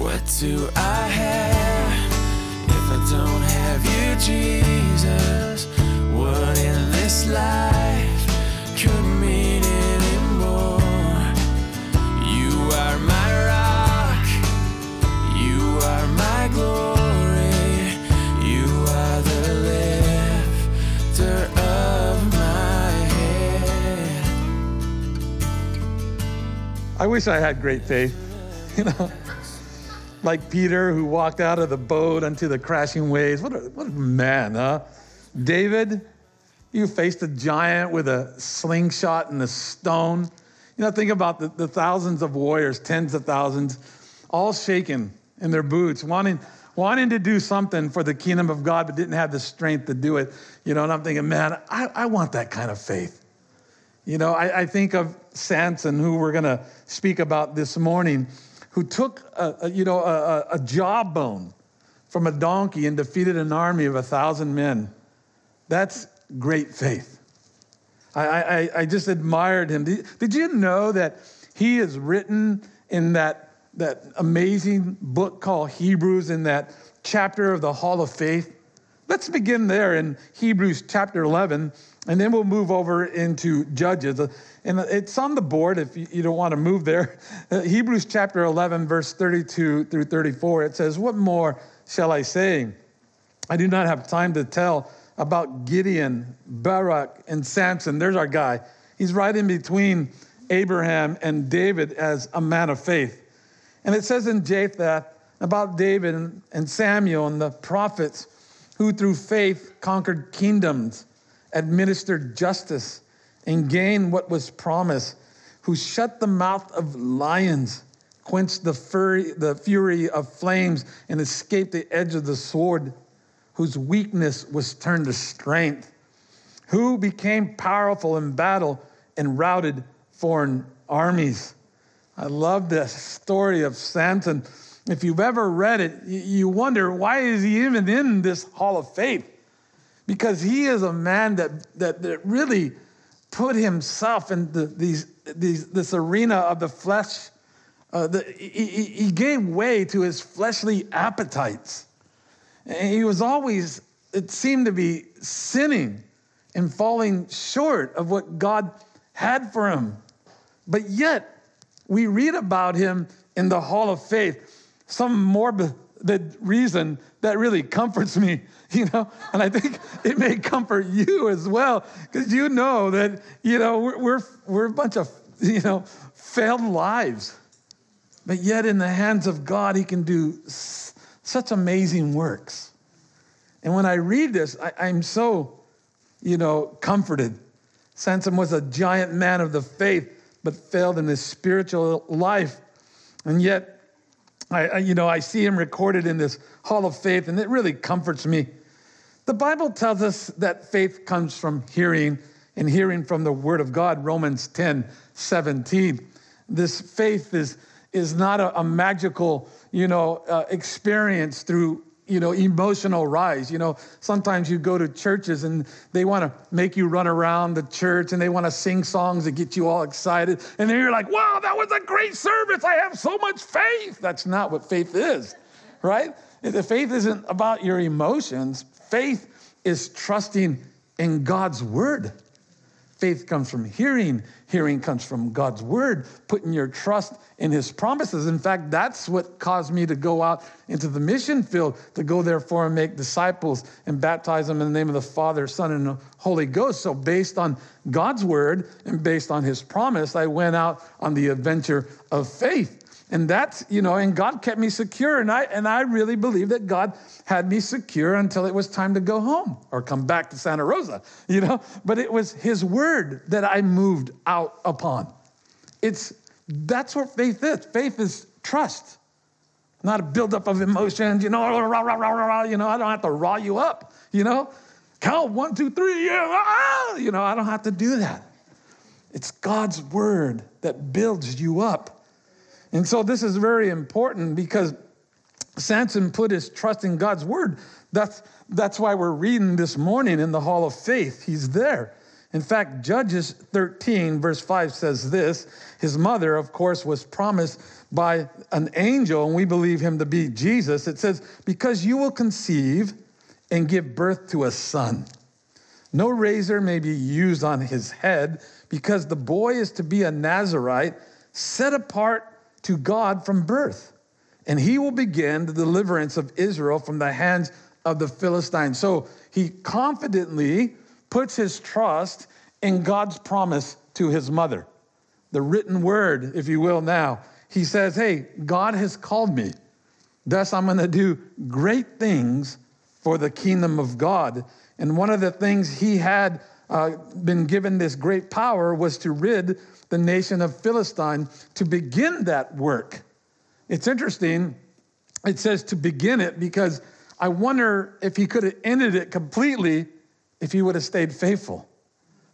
What do I have if I don't have you, Jesus? What in this life could mean anymore? You are my rock, you are my glory, you are the lifter of my head. I wish I had great faith, you know, like Peter who walked out of the boat onto the crashing waves. What a, what a man, huh? David, you faced a giant with a slingshot and a stone. You know, think about the, the thousands of warriors, tens of thousands, all shaken in their boots, wanting, wanting to do something for the kingdom of God, but didn't have the strength to do it. You know, and I'm thinking, man, I, I want that kind of faith. You know, I, I think of Samson, who we're going to speak about this morning, who took, a, a, you know, a, a, jawbone from a donkey and defeated an army of a thousand men. That's great faith. I, I, I just admired him. Did, did you know that he is written in that, that amazing book called Hebrews, in that chapter of the Hall of Faith? Let's begin there in Hebrews chapter 11, and then we'll move over into Judges. And it's on the board if you don't want to move there. Uh, Hebrews chapter 11, verse 32 through 34, it says, What more shall I say? I do not have time to tell about Gideon, Barak, and Samson. There's our guy. He's right in between Abraham and David as a man of faith. And it says in Jephthah about David and Samuel and the prophets who through faith conquered kingdoms, administered justice, and gained what was promised, who shut the mouth of lions, quenched the fury, the fury of flames, and escaped the edge of the sword, whose weakness was turned to strength, who became powerful in battle and routed foreign armies. I love this story of Samson. If you've ever read it, you wonder why is he even in this hall of faith? Because he is a man that, that, that really put himself in the, these, these, this arena of the flesh. Uh, the, he, he gave way to his fleshly appetites. And he was always, it seemed to be sinning and falling short of what God had for him. But yet, we read about him in the hall of faith. Some morbid reason that really comforts me, you know, and I think it may comfort you as well, because you know that, you know, we're, we're, we're a bunch of, you know, failed lives. But yet, in the hands of God, He can do such amazing works. And when I read this, I, I'm so, you know, comforted. Samson was a giant man of the faith, but failed in his spiritual life. And yet, I, you know, I see him recorded in this hall of faith, and it really comforts me. The Bible tells us that faith comes from hearing, and hearing from the Word of God, Romans 10 17. This faith is, is not a, a magical, you know, uh, experience through you know, emotional rise. You know, sometimes you go to churches and they want to make you run around the church and they want to sing songs that get you all excited. And then you're like, wow, that was a great service. I have so much faith. That's not what faith is, right? The faith isn't about your emotions. Faith is trusting in God's word. Faith comes from hearing, hearing comes from God's word, putting your trust in his promises. In fact, that's what caused me to go out into the mission field to go therefore and make disciples and baptize them in the name of the Father, Son, and the Holy Ghost. So, based on God's word and based on his promise, I went out on the adventure of faith. And that's, you know, and God kept me secure. And I and I really believe that God had me secure until it was time to go home or come back to Santa Rosa, you know. But it was his word that I moved out upon. It's that's what faith is. Faith is trust, not a buildup of emotions, you know, rah, rah, rah, rah, you know, I don't have to raw you up, you know. Count one, two, three, yeah, ah, you know, I don't have to do that. It's God's word that builds you up. And so this is very important because Samson put his trust in God's word. That's, that's why we're reading this morning in the hall of faith. He's there. In fact, Judges 13, verse 5 says this His mother, of course, was promised by an angel, and we believe him to be Jesus. It says, Because you will conceive and give birth to a son. No razor may be used on his head, because the boy is to be a Nazarite set apart to God from birth. And he will begin the deliverance of Israel from the hands of the Philistines. So he confidently puts his trust in God's promise to his mother, the written word, if you will, now. He says, Hey, God has called me. Thus, I'm going to do great things for the kingdom of God. And one of the things he had uh, been given this great power was to rid the nation of Philistine to begin that work. It's interesting. It says to begin it because I wonder if he could have ended it completely if he would have stayed faithful.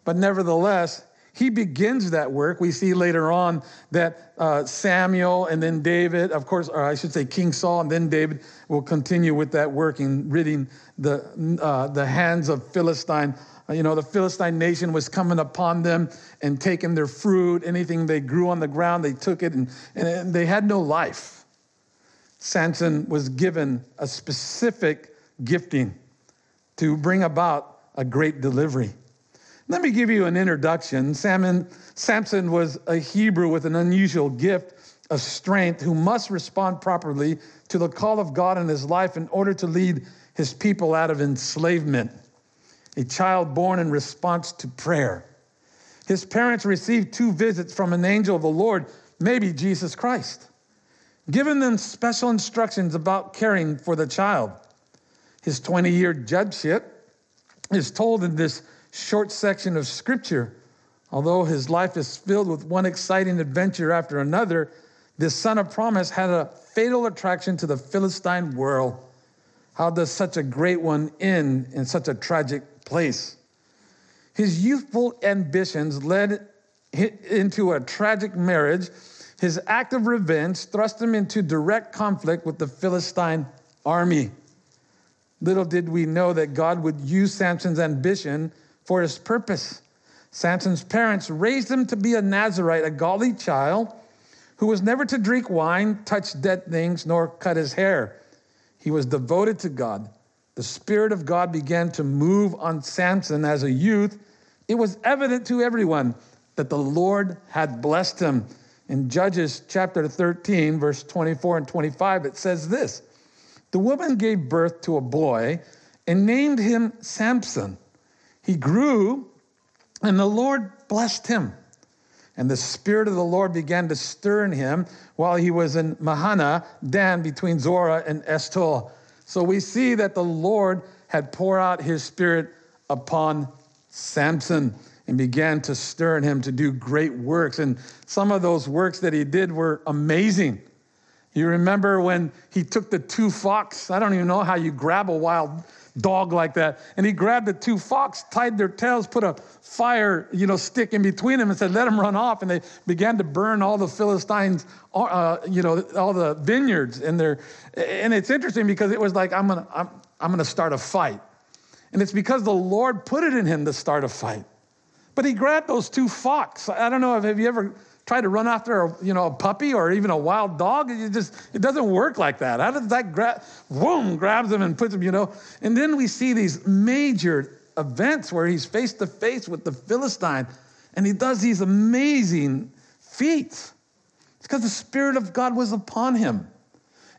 But nevertheless, he begins that work. We see later on that uh, Samuel and then David, of course, or I should say King Saul and then David will continue with that work in ridding the, uh, the hands of Philistine. Uh, you know, the Philistine nation was coming upon them and taking their fruit, anything they grew on the ground, they took it, and, and they had no life. Samson was given a specific gifting to bring about a great delivery. Let me give you an introduction. Salmon, Samson was a Hebrew with an unusual gift of strength who must respond properly to the call of God in his life in order to lead his people out of enslavement. A child born in response to prayer. His parents received two visits from an angel of the Lord, maybe Jesus Christ, giving them special instructions about caring for the child. His 20 year judgeship is told in this short section of scripture. Although his life is filled with one exciting adventure after another, this son of promise had a fatal attraction to the Philistine world. How does such a great one end in such a tragic place? His youthful ambitions led him into a tragic marriage. His act of revenge thrust him into direct conflict with the Philistine army. Little did we know that God would use Samson's ambition for his purpose. Samson's parents raised him to be a Nazarite, a godly child who was never to drink wine, touch dead things, nor cut his hair. He was devoted to God. The Spirit of God began to move on Samson as a youth. It was evident to everyone that the Lord had blessed him. In Judges chapter 13, verse 24 and 25, it says this The woman gave birth to a boy and named him Samson. He grew, and the Lord blessed him. And the Spirit of the Lord began to stir in him while he was in Mahaneh, Dan, between Zorah and Eshtaol. So we see that the Lord had poured out his Spirit upon Samson and began to stir in him to do great works. And some of those works that he did were amazing. You remember when he took the two fox? I don't even know how you grab a wild dog like that. And he grabbed the two fox, tied their tails, put a fire, you know, stick in between them and said, let them run off. And they began to burn all the Philistines, uh, you know, all the vineyards. And, they and it's interesting because it was like, I'm going to I'm, I'm going to start a fight. And it's because the Lord put it in him to start a fight. But he grabbed those two fox. I don't know if have you ever try to run after a, you know, a puppy or even a wild dog. It just, it doesn't work like that. How does that grab, boom, grabs him and puts him, you know? And then we see these major events where he's face to face with the Philistine and he does these amazing feats. It's because the Spirit of God was upon him.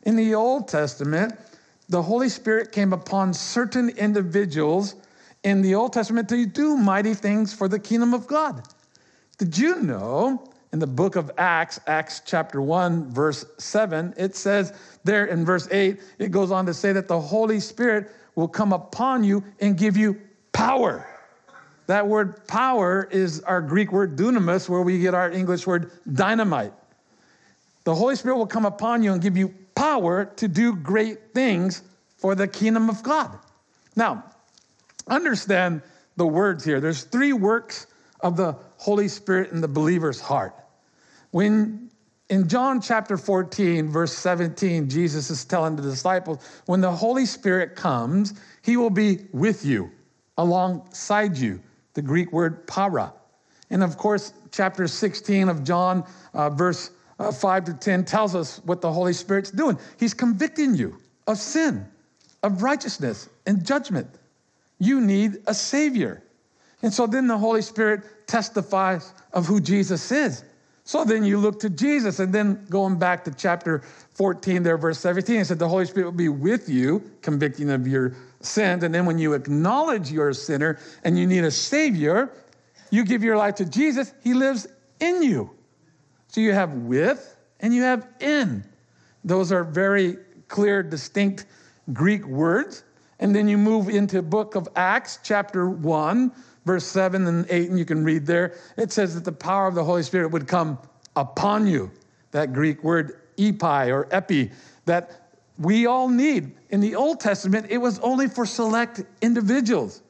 In the Old Testament, the Holy Spirit came upon certain individuals in the Old Testament to do mighty things for the kingdom of God. Did you know in the book of Acts, Acts chapter 1, verse 7, it says there in verse 8, it goes on to say that the Holy Spirit will come upon you and give you power. That word power is our Greek word dunamis, where we get our English word dynamite. The Holy Spirit will come upon you and give you power to do great things for the kingdom of God. Now, understand the words here. There's three works of the Holy Spirit in the believer's heart. When in John chapter 14, verse 17, Jesus is telling the disciples, when the Holy Spirit comes, he will be with you, alongside you, the Greek word para. And of course, chapter 16 of John, uh, verse uh, 5 to 10, tells us what the Holy Spirit's doing. He's convicting you of sin, of righteousness, and judgment. You need a Savior. And so then the Holy Spirit testifies of who Jesus is. So then you look to Jesus, and then going back to chapter 14, there, verse 17, it said, The Holy Spirit will be with you, convicting of your sins. And then when you acknowledge you're a sinner and you need a Savior, you give your life to Jesus, He lives in you. So you have with and you have in. Those are very clear, distinct Greek words. And then you move into book of Acts, chapter 1, verse 7 and 8, and you can read there. It says that the power of the Holy Spirit would come upon you. That Greek word epi or epi, that we all need. In the Old Testament, it was only for select individuals.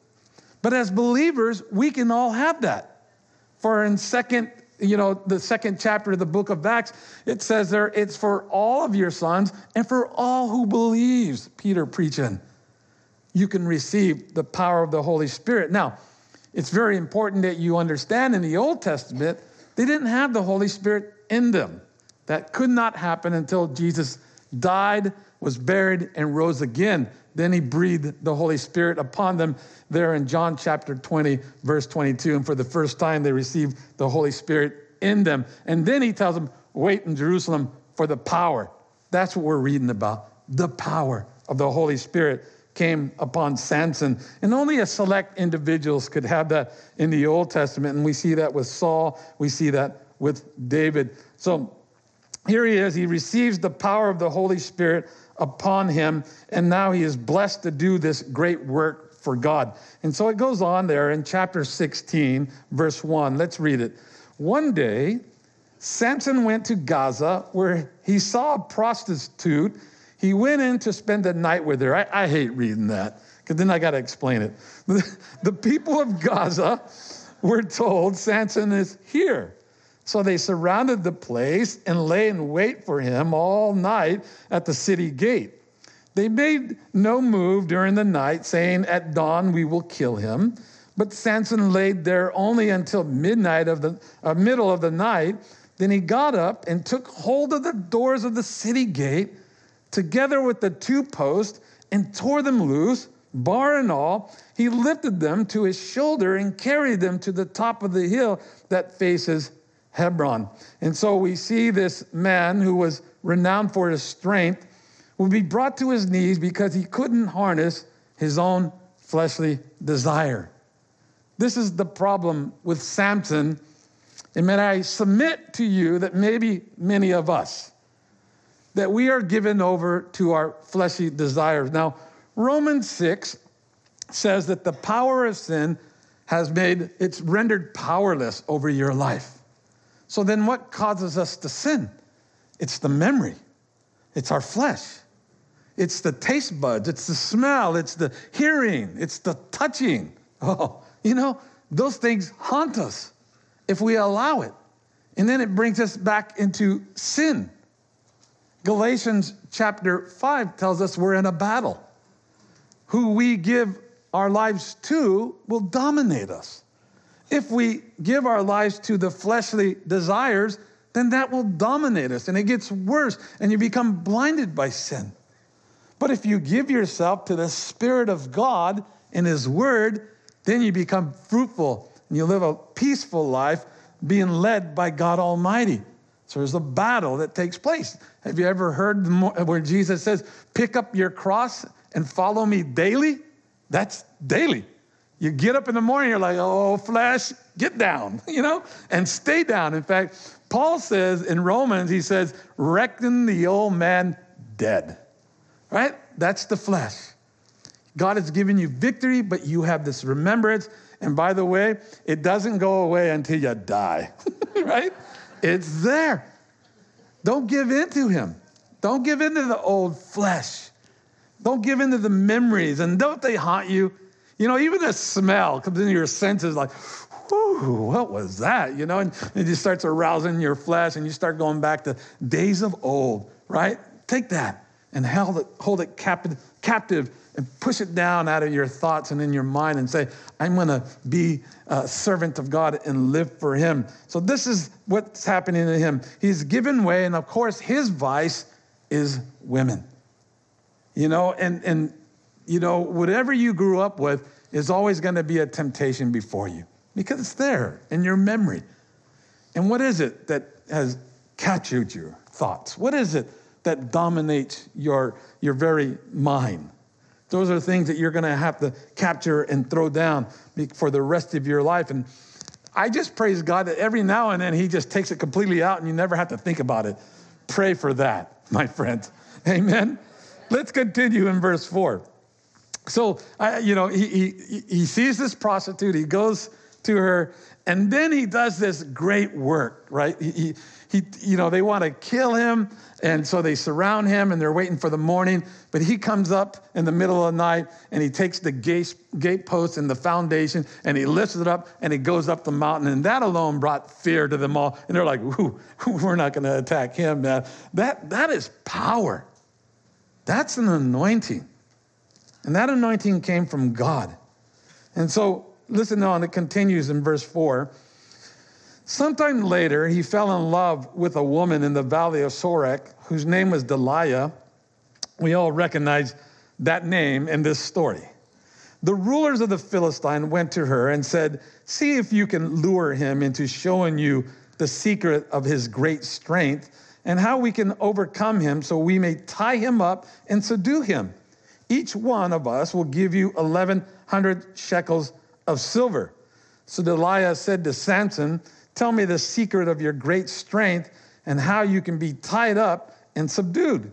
But as believers, we can all have that. For in second, you know, the second chapter of the book of Acts, it says there, it's for all of your sons and for all who believes, Peter preaching. You can receive the power of the Holy Spirit. Now, it's very important that you understand in the Old Testament, they didn't have the Holy Spirit in them. That could not happen until Jesus died, was buried, and rose again. Then he breathed the Holy Spirit upon them there in John chapter 20, verse 22. And for the first time, they received the Holy Spirit in them. And then he tells them, wait in Jerusalem for the power. That's what we're reading about the power of the Holy Spirit came upon Samson. And only a select individuals could have that in the Old Testament. And we see that with Saul, we see that with David. So here he is. He receives the power of the Holy Spirit upon him. And now he is blessed to do this great work for God. And so it goes on there in chapter 16, verse 1. Let's read it. One day, Samson went to Gaza where he saw a prostitute he went in to spend the night with her. I, I hate reading that because then I got to explain it. The, people of Gaza were told Samson is here. So they surrounded the place and lay in wait for him all night at the city gate. They made no move during the night, saying, At dawn we will kill him. But Samson laid there only until midnight of the uh, middle of the night. Then he got up and took hold of the doors of the city gate together with the two posts and tore them loose, bar and all. He lifted them to his shoulder and carried them to the top of the hill that faces Hebron. And so we see this man who was renowned for his strength will be brought to his knees because he couldn't harness his own fleshly desire. This is the problem with Samson. And may I submit to you that maybe many of us, that we are given over to our fleshy desires. Now, Romans 6 says that the power of sin has made it's rendered powerless over your life. So then what causes us to sin? It's the memory. It's our flesh. It's the taste buds, it's the smell, it's the hearing, it's the touching. Oh, you know, those things haunt us if we allow it. And then it brings us back into sin. Galatians chapter 5 tells us we're in a battle. Who we give our lives to will dominate us. If we give our lives to the fleshly desires, then that will dominate us and it gets worse and you become blinded by sin. But if you give yourself to the Spirit of God and His Word, then you become fruitful and you live a peaceful life being led by God Almighty. So there's a battle that takes place. Have you ever heard where Jesus says, pick up your cross and follow me daily? That's daily. You get up in the morning, you're like, oh, flesh, get down, you know, and stay down. In fact, Paul says in Romans, he says, reckon the old man dead, right? That's the flesh. God has given you victory, but you have this remembrance. And by the way, it doesn't go away until you die, right? It's there. Don't give in to him. Don't give in to the old flesh. Don't give in to the memories. And don't they haunt you? You know, even the smell comes into your senses like, whew, what was that? You know, and, it just starts arousing your flesh and you start going back to days of old, right? Take that. and hold it, hold it captive, captive and push it down out of your thoughts and in your mind and say, I'm going to be a servant of God and live for Him. So, this is what's happening to him. He's given way, and of course, his vice is women. You know, and, and you know, whatever you grew up with is always going to be a temptation before you because it's there in your memory. And what is it that has captured your thoughts? What is it that dominates your, your very mind? Those are things that you're going to have to capture and throw down for the rest of your life. And I just praise God that every now and then He just takes it completely out and you never have to think about it. Pray for that, my friends. Amen. Let's continue in verse 4. So, I, you know, he, he, he sees this prostitute, he goes to her, and then he does this great work, right? He, he, he, you know, they want to kill him, and so they surround him and they're waiting for the morning. But he comes up in the middle of the night and he takes the gate, gate post and the foundation and he lifts it up and he goes up the mountain. And that alone brought fear to them all. And they're like, Ooh, we're not going to attack him, man. That, that is power. That's an anointing. And that anointing came from God. And so, listen on, it continues in verse 4. Sometime later, he fell in love with a woman in the valley of Sorek whose name was Delilah. We all recognize that name in this story. The rulers of the Philistine went to her and said, See if you can lure him into showing you the secret of his great strength and how we can overcome him so we may tie him up and subdue him. Each one of us will give you 1,100 shekels of silver. So Delilah said to Samson, Tell me the secret of your great strength and how you can be tied up and subdued.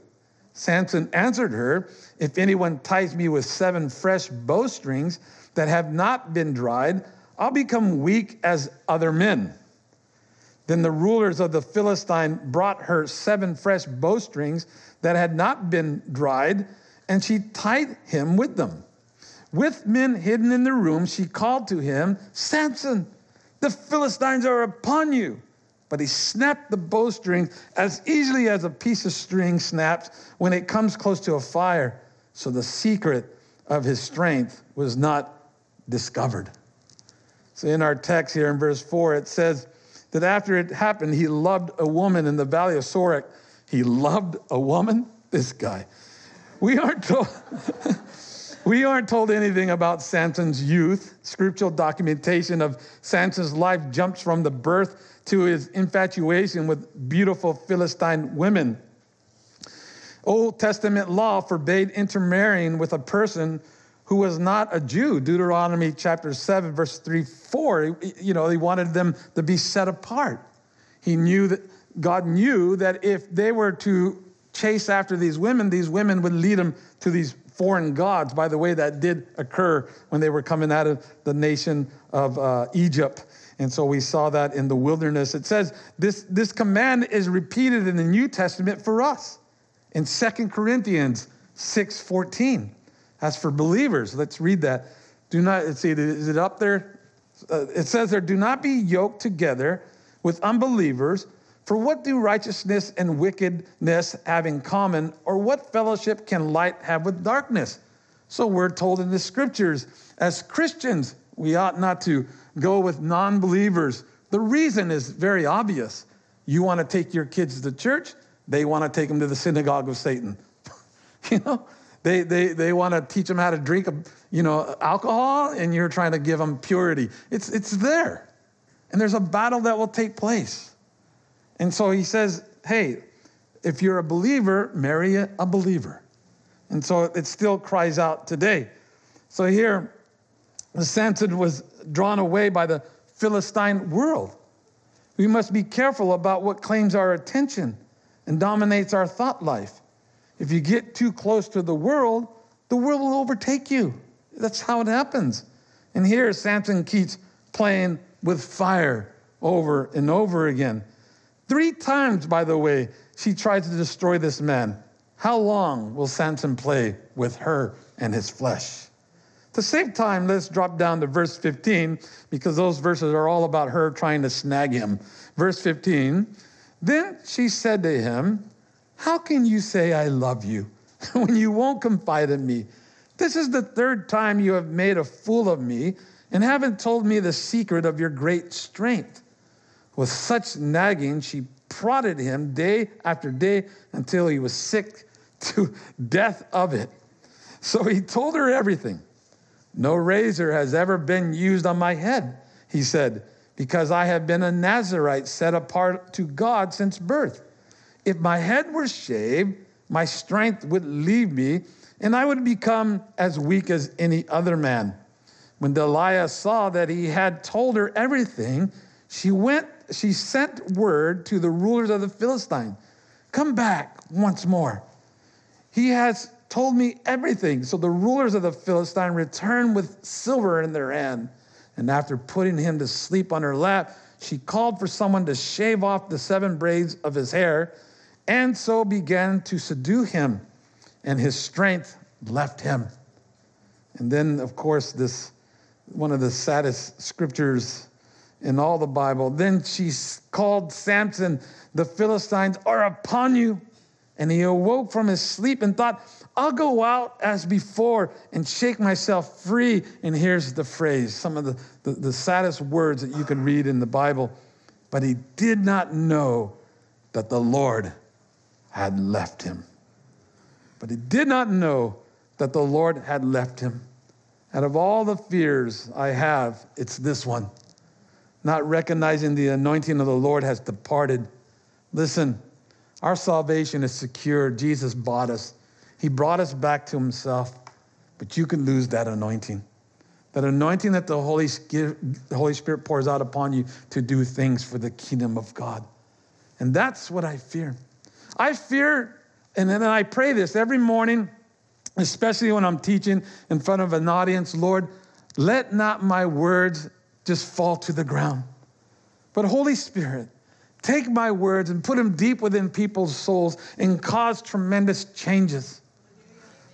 Samson answered her, If anyone ties me with seven fresh bowstrings that have not been dried, I'll become weak as other men. Then the rulers of the Philistine brought her seven fresh bowstrings that had not been dried, and she tied him with them. With men hidden in the room, she called to him, Samson, the Philistines are upon you. But he snapped the bowstring as easily as a piece of string snaps when it comes close to a fire. So the secret of his strength was not discovered. So in our text here in verse 4, it says that after it happened, he loved a woman in the valley of Sorek. He loved a woman? This guy. We aren't told. We aren't told anything about Samson's youth. Scriptural documentation of Samson's life jumps from the birth to his infatuation with beautiful Philistine women. Old Testament law forbade intermarrying with a person who was not a Jew. Deuteronomy chapter 7, verse 3 4, you know, he wanted them to be set apart. He knew that God knew that if they were to chase after these women, these women would lead them to these foreign gods. By the way, that did occur when they were coming out of the nation of uh, Egypt. And so we saw that in the wilderness. It says this, this command is repeated in the New Testament for us in Second Corinthians 6 14. As for believers, let's read that. Do not, see, is it up there? Uh, it says there, do not be yoked together with unbelievers. For what do righteousness and wickedness have in common, or what fellowship can light have with darkness? So we're told in the scriptures, as Christians, we ought not to go with non believers. The reason is very obvious. You want to take your kids to church, they want to take them to the synagogue of Satan. you know, they, they, they want to teach them how to drink, you know, alcohol, and you're trying to give them purity. It's, it's there. And there's a battle that will take place. And so he says, hey, if you're a believer, marry a believer. And so it still cries out today. So here, Samson was drawn away by the Philistine world. We must be careful about what claims our attention and dominates our thought life. If you get too close to the world, the world will overtake you. That's how it happens. And here, Samson keeps playing with fire over and over again. Three times, by the way, she tried to destroy this man. How long will Samson play with her and his flesh? At the same time, let's drop down to verse 15 because those verses are all about her trying to snag him. Verse 15 Then she said to him, How can you say I love you when you won't confide in me? This is the third time you have made a fool of me and haven't told me the secret of your great strength. With such nagging, she prodded him day after day until he was sick to death of it. So he told her everything. No razor has ever been used on my head, he said, because I have been a Nazarite set apart to God since birth. If my head were shaved, my strength would leave me, and I would become as weak as any other man. When Delilah saw that he had told her everything, she went, she sent word to the rulers of the Philistine, come back once more. He has told me everything. So the rulers of the Philistine returned with silver in their hand. And after putting him to sleep on her lap, she called for someone to shave off the seven braids of his hair, and so began to subdue him, and his strength left him. And then, of course, this one of the saddest scriptures in all the Bible. Then she called Samson, the Philistines are upon you. And he awoke from his sleep and thought, I'll go out as before and shake myself free. And here's the phrase some of the, the, the, saddest words that you can read in the Bible. But he did not know that the Lord had left him. But he did not know that the Lord had left him. Out of all the fears I have, it's this one not recognizing the anointing of the Lord has departed. Listen, our salvation is secure. Jesus bought us, He brought us back to Himself. But you can lose that anointing. That anointing that the Holy, Holy Spirit pours out upon you to do things for the kingdom of God. And that's what I fear. I fear, and then I pray this every morning especially when I'm teaching in front of an audience, Lord, let not my words just fall to the ground. But Holy Spirit, take my words and put them deep within people's souls and cause tremendous changes.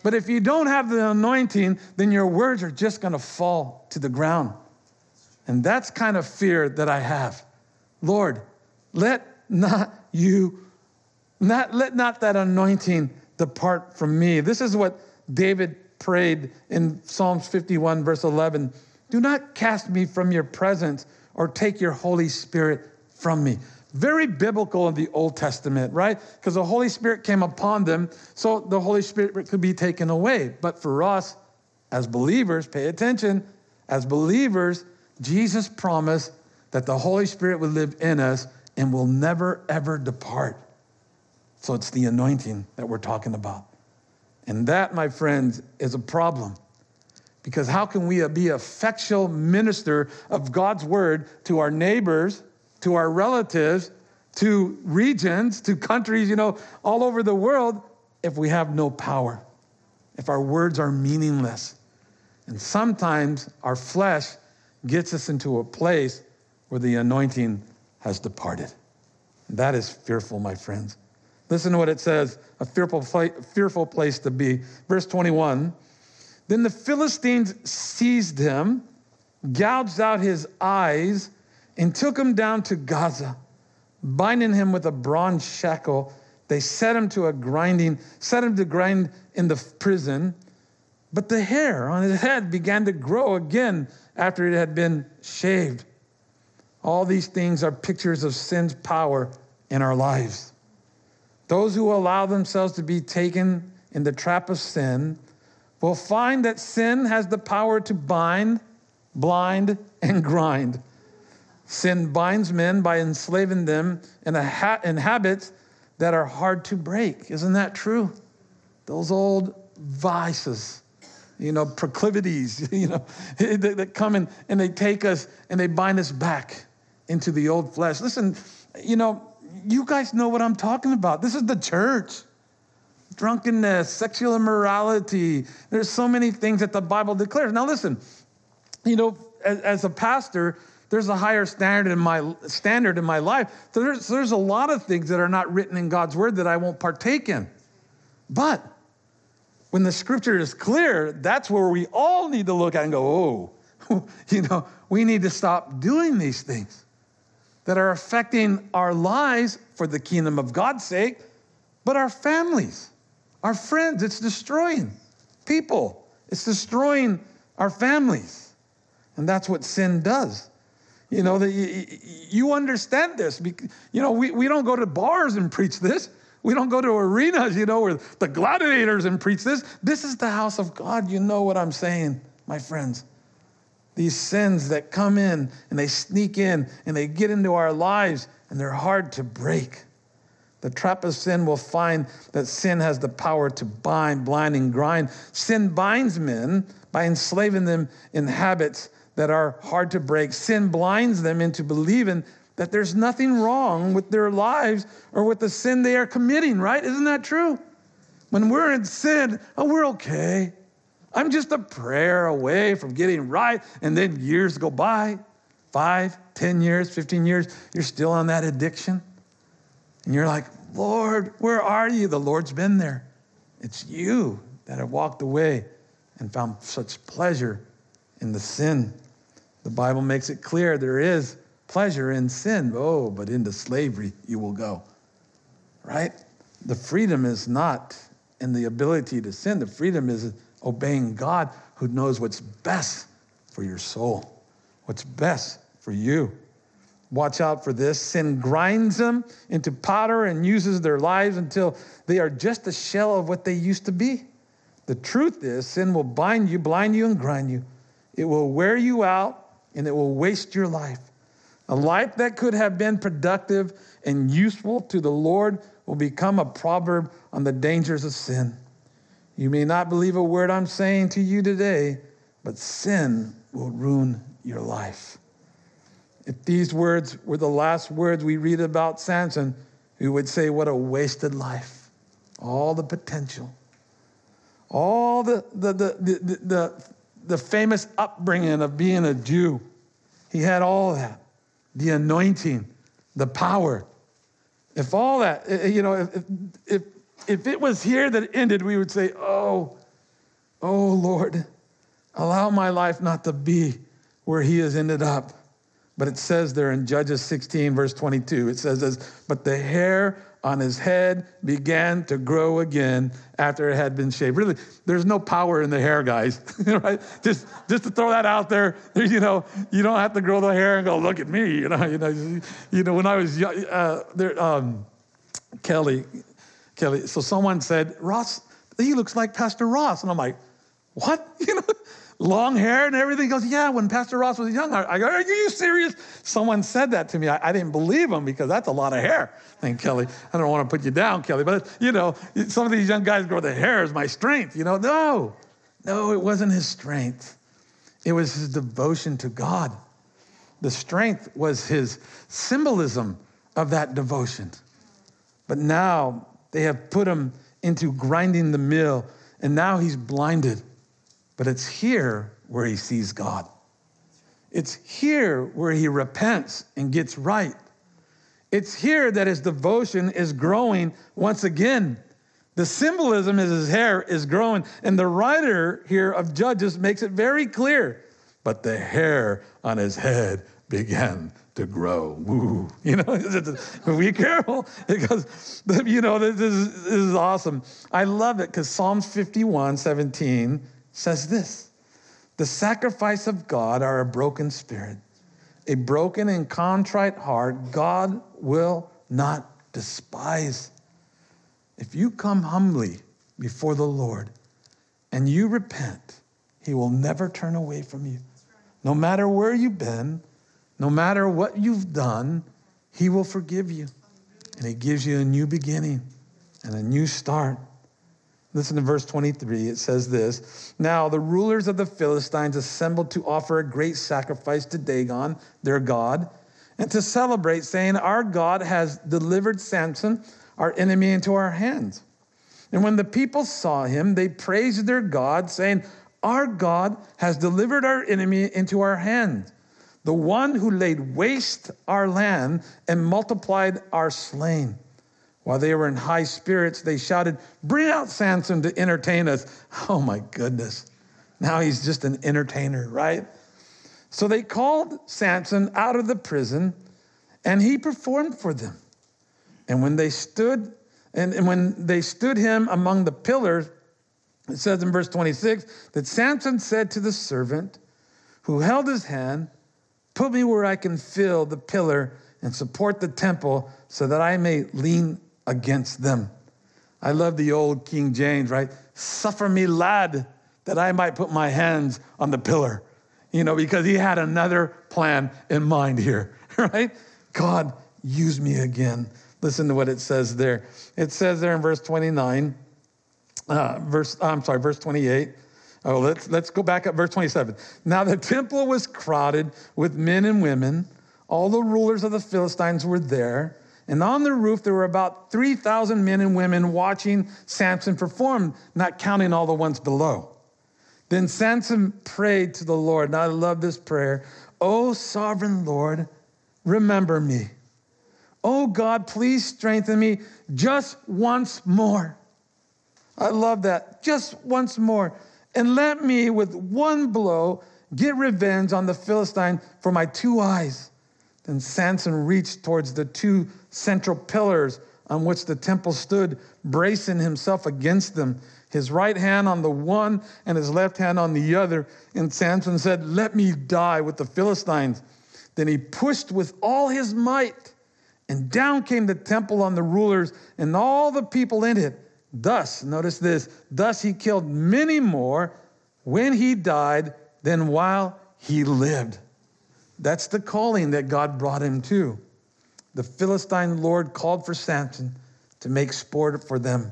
But if you don't have the anointing, then your words are just going to fall to the ground. And that's kind of fear that I have. Lord, let not you, not, let not that anointing depart from me. This is what David prayed in Psalms 51, verse 11 Do not cast me from your presence or take your Holy Spirit from me. Very biblical in the Old Testament, right? Because the Holy Spirit came upon them, so the Holy Spirit could be taken away. But for us, as believers, pay attention, as believers, Jesus promised that the Holy Spirit would live in us and will never, ever depart. So it's the anointing that we're talking about. And that, my friends, is a problem. Because how can we be a effectual minister of God's word to our neighbors, to our relatives, to regions, to countries, you know, all over the world if we have no power, if our words are meaningless? And sometimes our flesh gets us into a place where the anointing has departed. That is fearful, my friends. Listen to what it says a fearful, fearful place to be. Verse 21 Then the Philistines seized him, gouged out his eyes, and took him down to Gaza, binding him with a bronze shackle. They set him to a grinding, set him to grind in the prison. But the hair on his head began to grow again after it had been shaved. All these things are pictures of sin's power in our lives. Those who allow themselves to be taken in the trap of sin will find that sin has the power to bind, blind, and grind. Sin binds men by enslaving them in, a ha- in habits that are hard to break. Isn't that true? Those old vices, you know, proclivities, you know, that come in and they take us and they bind us back into the old flesh. Listen, you know, you guys know what I'm talking about. This is the church. Drunkenness, sexual immorality. There's so many things that the Bible declares. Now, listen, you know, as, as a pastor, there's a higher standard in my standard in my life. So there's, there's a lot of things that are not written in God's word that I won't partake in. But when the scripture is clear, that's where we all need to look at and go, oh, you know, we need to stop doing these things that are affecting our lives for the kingdom of God's sake, but our families, our friends, it's destroying people, it's destroying our families. And that's what sin does. You know, that you understand this. You know, we, we don't go to bars and preach this. We don't go to arenas, you know, where the gladiators and preach this. This is the house of God. You know what I'm saying, my friends. These sins that come in and they sneak in and they get into our lives and they're hard to break. The trap of sin will find that sin has the power to bind, blind, and grind. Sin binds men by enslaving them in habits that are hard to break. Sin blinds them into believing that there's nothing wrong with their lives or with the sin they are committing, right? Isn't that true? When we're in sin, oh, we're okay. I'm just a prayer away from getting right. And then years go by five, ten years, 15 years, you're still on that addiction. And you're like, Lord, where are you? The Lord's been there. It's you that have walked away and found such pleasure in the sin. The Bible makes it clear there is pleasure in sin. Oh, but into slavery you will go. Right? The freedom is not in the ability to sin, the freedom is obeying God who knows what's best for your soul, what's best for you. Watch out for this. Sin grinds them into powder and uses their lives until they are just a shell of what they used to be. The truth is, sin will bind you, blind you, and grind you. It will wear you out and it will waste your life. A life that could have been productive and useful to the Lord will become a proverb on the dangers of sin. You may not believe a word I'm saying to you today, but sin will ruin your life. If these words were the last words we read about Samson, we would say, What a wasted life. All the potential, all the, the, the, the, the, famous upbringing of being a Jew. He had all that the anointing, the power. If all that, eh, eh, you know, if, if, if it was here that it ended, we would say, Oh, oh Lord, allow my life not to be where he has ended up. But it says there in Judges 16, verse 22, it says this, but the hair on his head began to grow again after it had been shaved. Really, there's no power in the hair, guys. right? Just, just to throw that out there. You know, you don't have to grow the hair and go, look at me. You know, you know, you know. When I was young, uh, there, um, Kelly, Kelly. So someone said, Ross, he looks like Pastor Ross, and I'm like, what? You know, long hair and everything. He goes, Yeah, when Pastor Ross was young. I, go, Are you serious? Someone said that to me. I, I, didn't believe him because that's a lot of hair. Thank Kelly. I don't want to put you down, Kelly, but you know, some of these young guys grow the hair is my strength. You know, no, no, it wasn't his strength. It was his devotion to God. The strength was his symbolism of that devotion. But now they have put him into grinding the mill, and now he's blinded but it's here where he sees God. It's here where he repents and gets right. It's here that his devotion is growing once again. The symbolism is his hair is growing, and the writer here of Judges makes it very clear. But the hair on his head began to grow. Woo. You know, be careful because, you know, this is, this is awesome. I love it because Psalms 51 17 says this The sacrifice of God are a broken spirit, a broken and contrite heart, God will not despise. If you come humbly before the Lord and you repent, He will never turn away from you. No matter where you've been, no matter what you've done, He will forgive you. And He gives you a new beginning and a new start. Listen to verse 23. It says this Now the rulers of the Philistines assembled to offer a great sacrifice to Dagon, their God, and to celebrate, saying, Our God has delivered Samson, our enemy, into our hands. And when the people saw him, they praised their God, saying, Our God has delivered our enemy into our hands, the one who laid waste our land and multiplied our slain. While they were in high spirits, they shouted, Bring out Samson to entertain us. Oh my goodness. Now he's just an entertainer, right? So they called Samson out of the prison, and he performed for them. And when they stood And, and when they stood him among the pillars, it says in verse 26 that Samson said to the servant who held his hand, Put me where I can feel the pillar and support the temple so that I may lean against them. I love the old King James, right? Suffer me, lad, that I might put my hands on the pillar, you know, because he had another plan in mind here, right? God, use me again. Listen to what it says there. It says there in verse 29, uh, verse, I'm sorry, verse 28. Oh, let's, let's go back up, verse 27. Now the temple was crowded with men and women. All the rulers of the Philistines were there. And on the roof, there were about 3,000 men and women watching Samson perform, not counting all the ones below. Then Samson prayed to the Lord. And I love this prayer. Oh, sovereign Lord, remember me. Oh, God, please strengthen me just once more. I love that. Just once more. And let me, with one blow, get revenge on the Philistine for my two eyes. Then Samson reached towards the two central pillars on which the temple stood, bracing himself against them, his right hand on the one and his left hand on the other. And Samson said, Let me die with the Philistines. Then he pushed with all his might, and down came the temple on the rulers and all the people in it. Thus, notice this, thus he killed many more when he died than while he lived. That's the calling that God brought him to. The Philistine Lord called for Samson to make sport for them.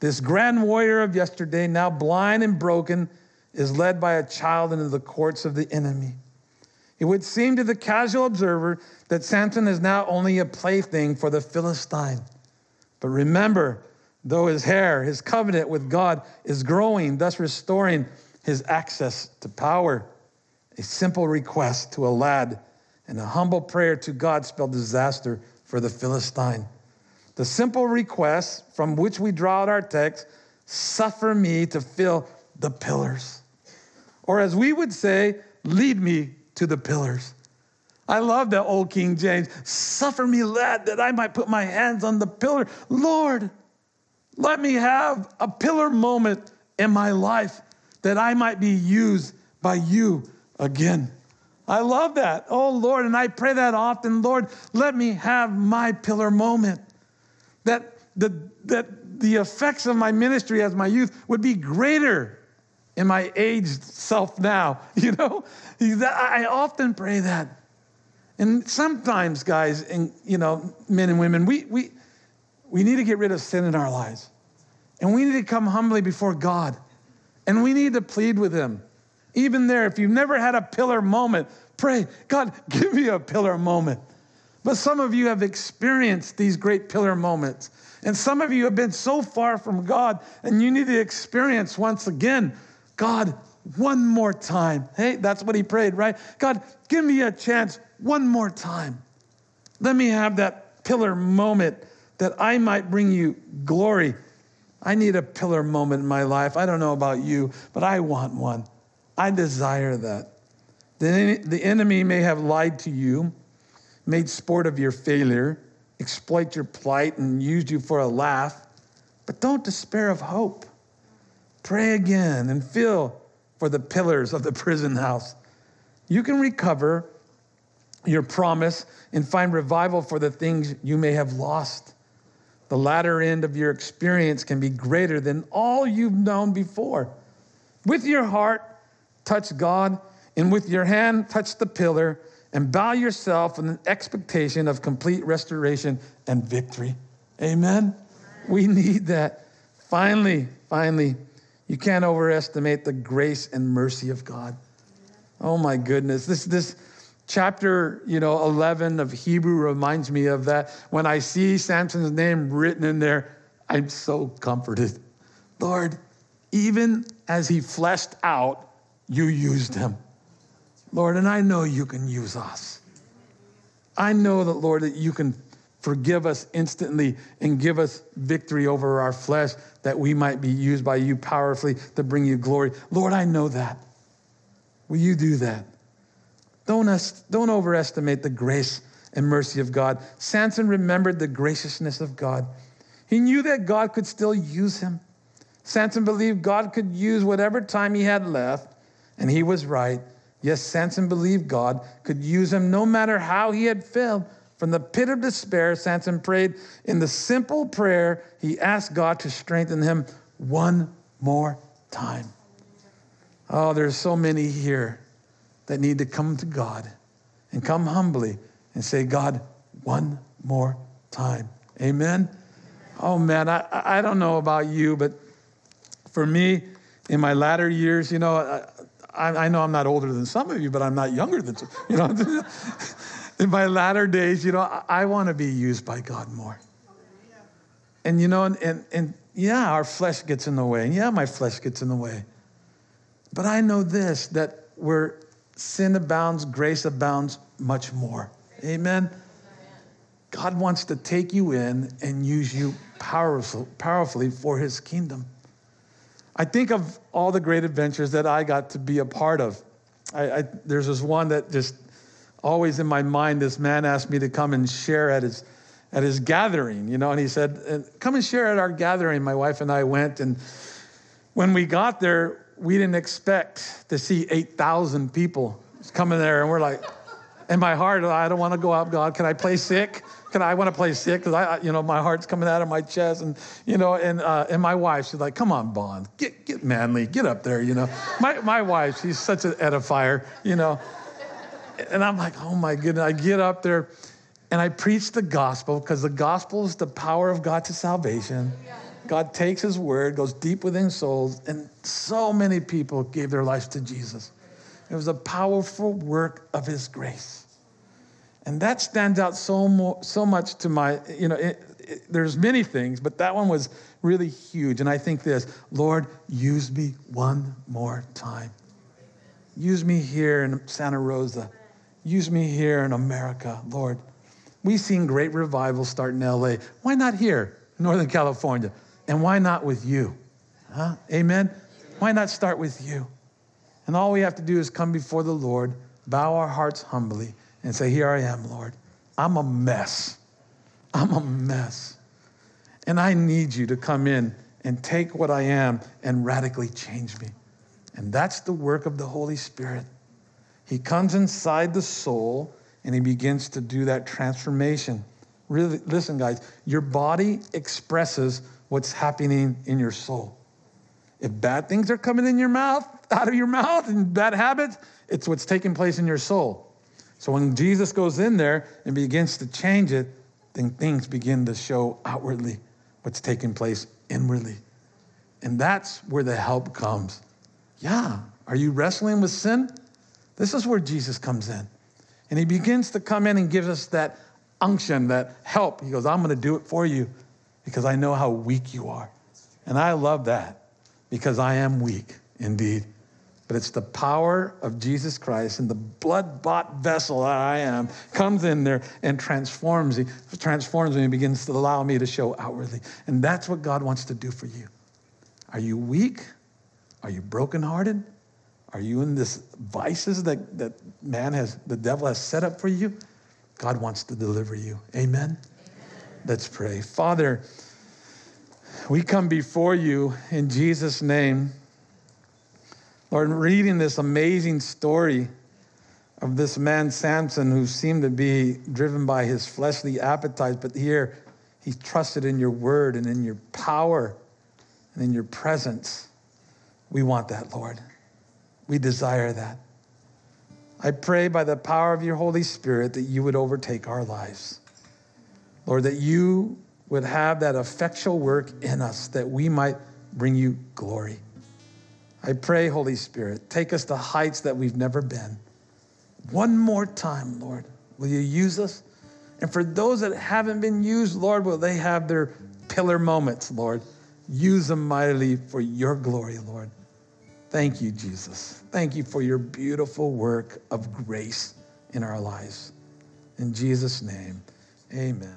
This grand warrior of yesterday, now blind and broken, is led by a child into the courts of the enemy. It would seem to the casual observer that Samson is now only a plaything for the Philistine. But remember, though his hair, his covenant with God is growing, thus restoring his access to power. A simple request to a lad and a humble prayer to God spelled disaster for the Philistine. The simple request from which we draw out our text suffer me to fill the pillars. Or as we would say, lead me to the pillars. I love that old King James. Suffer me, lad, that I might put my hands on the pillar. Lord, let me have a pillar moment in my life that I might be used by you again. I love that. Oh, Lord, and I pray that often. Lord, let me have my pillar moment. That the, that the effects of my ministry as my youth would be greater in my aged self now. You know, I often pray that. And sometimes, guys, and you know, men and women, we, we, we need to get rid of sin in our lives. And we need to come humbly before God. And we need to plead with Him. Even there, if you've never had a pillar moment, pray, God, give me a pillar moment. But some of you have experienced these great pillar moments. And some of you have been so far from God, and you need to experience once again, God, one more time. Hey, that's what he prayed, right? God, give me a chance one more time. Let me have that pillar moment that I might bring you glory. I need a pillar moment in my life. I don't know about you, but I want one. I desire that. The, enemy may have lied to you, made sport of your failure, exploit your plight, and used you for a laugh, but don't despair of hope. Pray again and feel for the pillars of the prison house. You can recover your promise and find revival for the things you may have lost. The latter end of your experience can be greater than all you've known before. With your heart, touch God, and with your hand, touch the pillar, and bow yourself in an expectation of complete restoration and victory. Amen? We need that. Finally, finally, you can't overestimate the grace and mercy of God. Oh my goodness. This, this, chapter you know 11 of hebrew reminds me of that when i see samson's name written in there i'm so comforted lord even as he fleshed out you used him lord and i know you can use us i know that lord that you can forgive us instantly and give us victory over our flesh that we might be used by you powerfully to bring you glory lord i know that will you do that don't, us, don't overestimate the grace and mercy of God. Samson remembered the graciousness of God. He knew that God could still use him. Samson believed God could use whatever time he had left, and he was right. Yes, Samson believed God could use him no matter how he had failed. From the pit of despair, Samson prayed in the simple prayer, he asked God to strengthen him one more time. Oh, there's so many here that need to come to God and come humbly and say, God, one more time. Amen. Oh man, I, I don't know about you, but for me, in my latter years, you know, I, I know I'm not older than some of you, but I'm not younger than some, you know. in my latter days, you know, I, I want to be used by God more. And you know, and, and, and yeah, our flesh gets in the way. And yeah, my flesh gets in the way. But I know this that where sin abounds, grace abounds much more. Amen. God wants to take you in and use you powerful, powerfully for his kingdom. I think of all the great adventures that I got to be a part of. I, I, there's this one that just always in my mind. This man asked me to come and share at his at his gathering, you know, and he said, uh, "Come and share at our gathering." My wife and I went, and when we got there, we didn't expect to see 8,000 people coming there, and we're like, in my heart, I don't want to go out. God, can I play sick? Can I, I want to play sick? Because I, you know, my heart's coming out of my chest, and you know, and uh, and my wife, she's like, "Come on, Bond, get get manly, get up there." You know, my my wife, she's such an edifier, you know, and I'm like, "Oh my goodness!" I get up there, and I preach the gospel because the gospel is the power of God to salvation. God takes His word, goes deep within souls, and so many people gave their lives to Jesus. It was a powerful work of His grace. And that stands out so, so much to my, you know, it, it, there's many things, but that one was really huge. And I think this Lord, use me one more time. Use me here in Santa Rosa. Use me here in America, Lord. We've seen great revivals start in LA. Why not here, Northern California? And why not with you? Huh? Amen? Why not start with you? And all we have to do is come before the Lord, bow our hearts humbly, and say, Here I am, Lord. I'm a mess. I'm a mess. And I need you to come in and take what I am and radically change me. And that's the work of the Holy Spirit. He comes inside the soul and he begins to do that transformation. Really, listen, guys, your body expresses what's happening in your soul. If bad things are coming in your mouth, out of your mouth, and bad habits, it's what's taking place in your soul. So when Jesus goes in there and begins to change it, then things begin to show outwardly what's taking place inwardly. And that's where the help comes. Yeah, are you wrestling with sin? This is where Jesus comes in. And he begins to come in and gives us that unction, that help. He goes, I'm going to do it for you because I know how weak you are. And I love that because I am weak indeed but it's the power of Jesus Christ and the blood bought vessel that I am comes in there and transforms me, transforms me and begins to allow me to show outwardly. And that's what God wants to do for you. Are you weak? Are you brokenhearted? Are you in this vices that, that man has, the devil has set up for you? God wants to deliver you. Amen? Amen. Let's pray. Father, we come before you in Jesus' name. Lord, reading this amazing story of this man, Samson, who seemed to be driven by his fleshly appetites, but here he trusted in your word and in your power and in your presence. We want that, Lord. We desire that. I pray by the power of your Holy Spirit that you would overtake our lives. Lord, that you would have that effectual work in us that we might bring you glory. I pray, Holy Spirit, take us to heights that we've never been. One more time, Lord, will you use us? And for those that haven't been used, Lord, will they have their pillar moments, Lord? Use them mightily for your glory, Lord. Thank you, Jesus. Thank you for your beautiful work of grace in our lives. In Jesus' name, amen.